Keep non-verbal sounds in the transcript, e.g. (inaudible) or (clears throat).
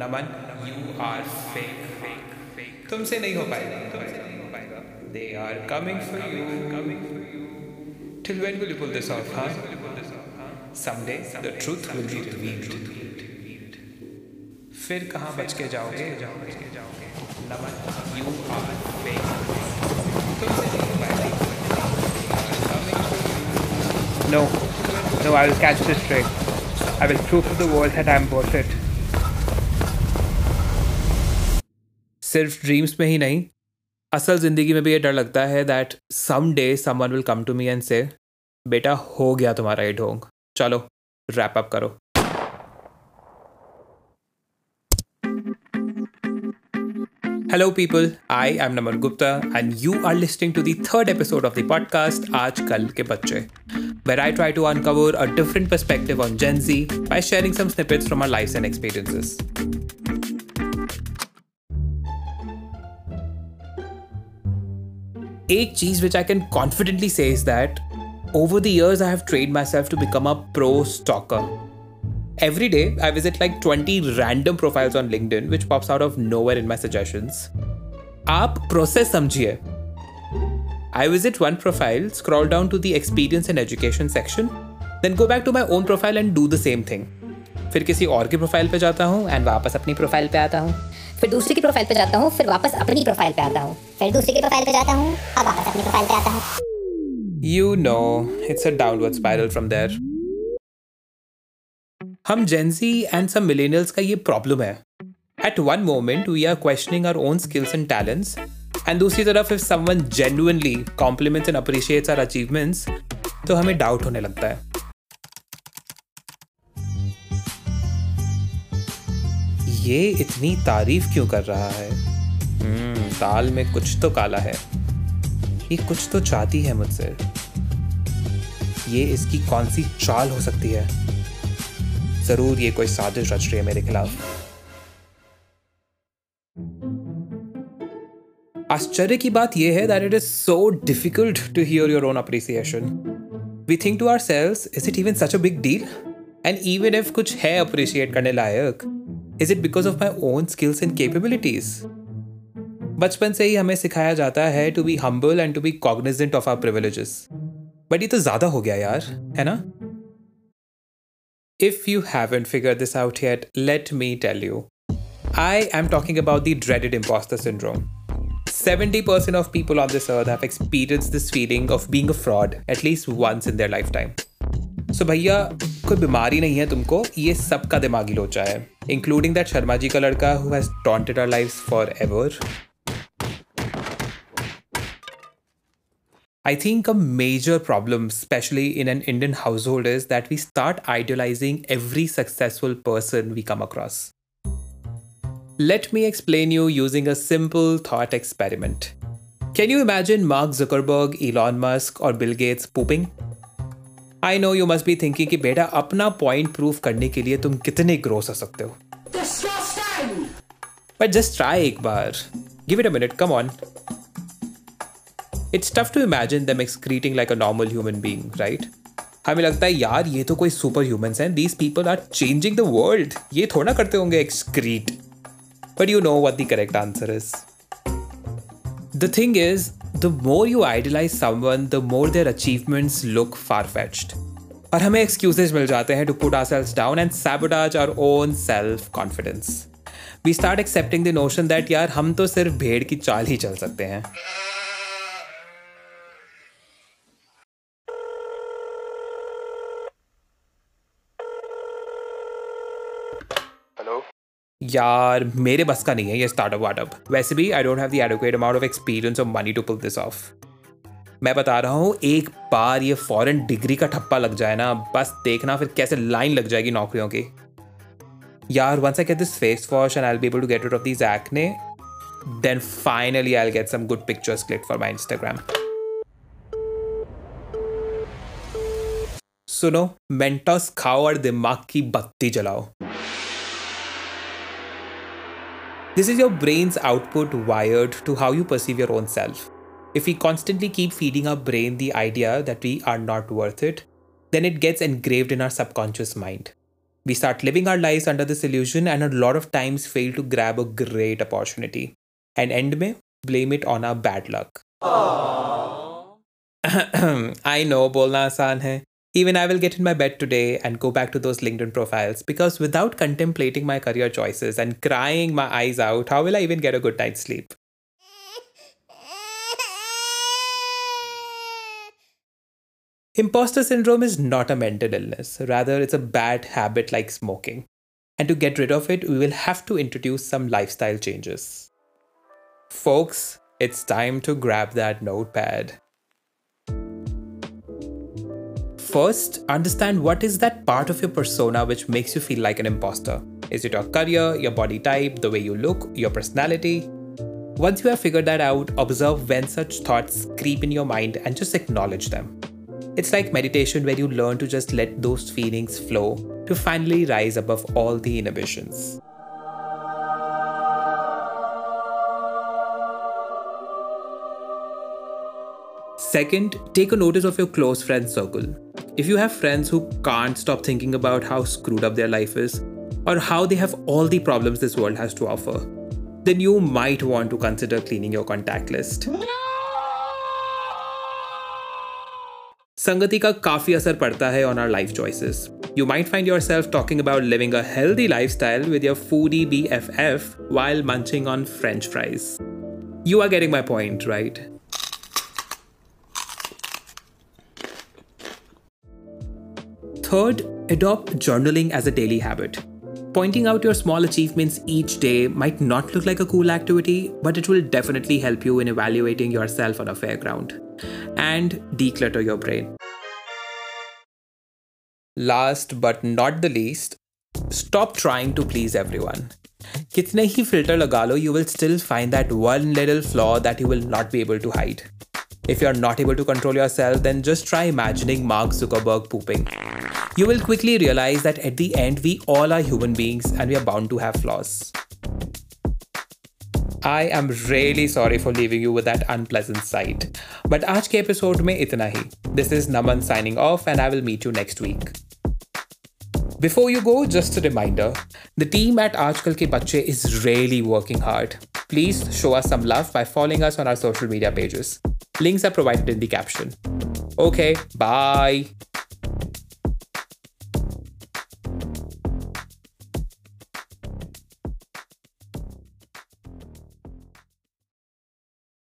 Naman you are fake तुमसे नहीं हो पाएगा। तुमसे नहीं हो पाएगा they are coming for you coming for you till when will you pull this off हाँ someday the truth will be revealed. फिर कहाँ बच के जाओगे? जाओगे जाओगे नमन यू आर फेक तुमसे नहीं हो पाएगा। No, no, I will catch this trick. I will prove to the world that I am worth it. सिर्फ़ ड्रीम्स में ही नहीं, असल ज़िंदगी में भी ये डर लगता है that someday someone will come to me and say बेटा, हो गया तुम्हारा ये ढोंग। चलो रैप अप करो. Hello people I am Naman Gupta and you are listening to third episode of the podcast आज कल के बच्चे where I try to uncover a different perspective on Gen Z by sharing some snippets from our life and experiences एक चीज which I can confidently say is that over the years I have trained myself to become a pro stalker. Every day I visit like 20 random profiles on LinkedIn which pops out of nowhere in my suggestions. आप process समझिए I visit one profile, scroll down to the experience and education section, then go back to my own profile and do the same thing. फिर किसी और की profile पे जाता हूँ and वापस अपनी प्रोफाइल पे आता हूँ फिर दूसरे की प्रोफ़ाइल पे जाता हूँ फिर वापस अपनी प्रोफ़ाइल पे आता हूँ। फिर दूसरे की प्रोफ़ाइल पे जाता हूँ अब वापस अपनी प्रोफ़ाइल पे आता हूँ। You know, it's a downward spiral from there. हम Gen Z and some millennials का ये प्रॉब्लम है। At one moment we are questioning our own skills and talents and दूसरी तरफ़ if someone genuinely compliments and appreciates our achievements तो हमें doubt होने लगता है। ये इतनी तारीफ़ क्यों कर रहा है? हम्म दाल में कुछ तो काला है। ये कुछ तो चाहती है मुझसे। ये इसकी कौन सी चाल हो सकती है? ज़रूर ये कोई साजिश रच रही है मेरे खिलाफ। आश्चर्य की बात यह है that it is so difficult to hear your own appreciation we think to ourselves is it even such a big deal and even if कुछ है अप्रिशिएट करने लायक is it because of my own skills and capabilities बचपन से ही हमें सिखाया जाता है to be humble and to be cognizant of are privileges but ये तो ज्यादा हो गया यार है ना If you haven't figured this out yet, let me tell you. I am talking about the dreaded imposter syndrome. 70% of people on this earth have experienced this feeling of being a fraud at least once in their lifetime. सो भैया, कोई बीमारी नहीं है तुमको, ये सबका दिमागी लोचा है इंक्लूडिंग दैट शर्मा जी का लड़का who has taunted our life forever I think a major problem specially in an Indian household is that we start idealising every successful person we come across let me explain you using a simple thought experiment can you imagine Mark Zuckerberg Elon Musk और Bill Gates pooping I know you must be thinking कि बेटा, अपना point proof करने के लिए तुम कितने gross हो सकते हो। बट जस्ट ट्राई एक बार। Give it a minute come on it's tough to imagine them excreting like a normal human being right हमें लगता है, यार, ये तो कोई सुपर ह्यूमन है। These people are changing the world ये थोड़ा करते होंगे excrete but you know what the correct answer is the thing is the more you idealise someone the more their achievements look far fetched और हमें excuses मिल जाते हैं to put ourselves down and sabotage our own self confidence we start accepting the notion that यार, हम तो सिर्फ़ भेड़ की चाल ही चल सकते हैं. यार मेरे बस का नहीं है ये स्टार्टअप वार्टअप। वैसे भी I don't have the adequate amount of experience और money to pull this off मैं बता रहा हूँ एक बार ये फॉरेन डिग्री का ठप्पा लग जाए ना बस देखना फिर कैसे लाइन लग जाएगी नौकरियों की। यार once I get this face wash and I'll be able to get rid of these acne, then finally I'll get some good pictures clicked for my Instagram. सुनो मेंटोस खाओ और दिमाग की बत्ती जलाओ। This is your brain's output wired to how you perceive your own self. If we constantly keep feeding our brain the idea that we are not worth it, then it gets engraved in our subconscious mind. We start living our lives under this illusion and a lot of times fail to grab a great opportunity and end may blame it on our bad luck. (clears throat) I know, bolna asaan hai. Even I will get in my bed today and go back to those LinkedIn profiles because without contemplating my career choices and crying my eyes out, how will I even get a good night's sleep? Imposter syndrome is not a mental illness, rather, it's a bad habit like smoking. And to get rid of it, we will have to introduce some lifestyle changes. Folks, it's time to grab that notepad. First, understand what is that part of your persona which makes you feel like an imposter. Is it your career, your body type, the way you look, your personality? Once you have figured that out, observe when such thoughts creep in your mind and just acknowledge them. It's like meditation where you learn to just let those feelings flow to finally rise above all the inhibitions. Second, take a notice of your close friend circle. If you have friends who can't stop thinking about how screwed up their life is, or how they have all the problems this world has to offer, then you might want to consider cleaning your contact list. संगति का काफी असर पड़ता है on our life choices. You might find yourself talking about living a healthy lifestyle with your foodie BFF while munching on french fries. You are getting my point, right? Third, adopt journaling as a daily habit. Pointing out your small achievements each day might not look like a cool activity, but it will definitely help you in evaluating yourself on a fair ground. And declutter your brain. Last but not the least, stop trying to please everyone. कितने ही filter लगा लो, you will still find that one little flaw that you will not be able to hide. If you're not able to control yourself, then just try imagining Mark Zuckerberg pooping. You will quickly realize that at the end, we all are human beings and we are bound to have flaws. I am really sorry for leaving you with that unpleasant sight. But आज के episode में इतना ही. This is Naman signing off and I will meet you next week. Before you go, just a reminder the team at Aajkal Ke Bacche is really working hard. Please show us some love by following us on our social media pages. Links are provided in the caption. Okay, bye.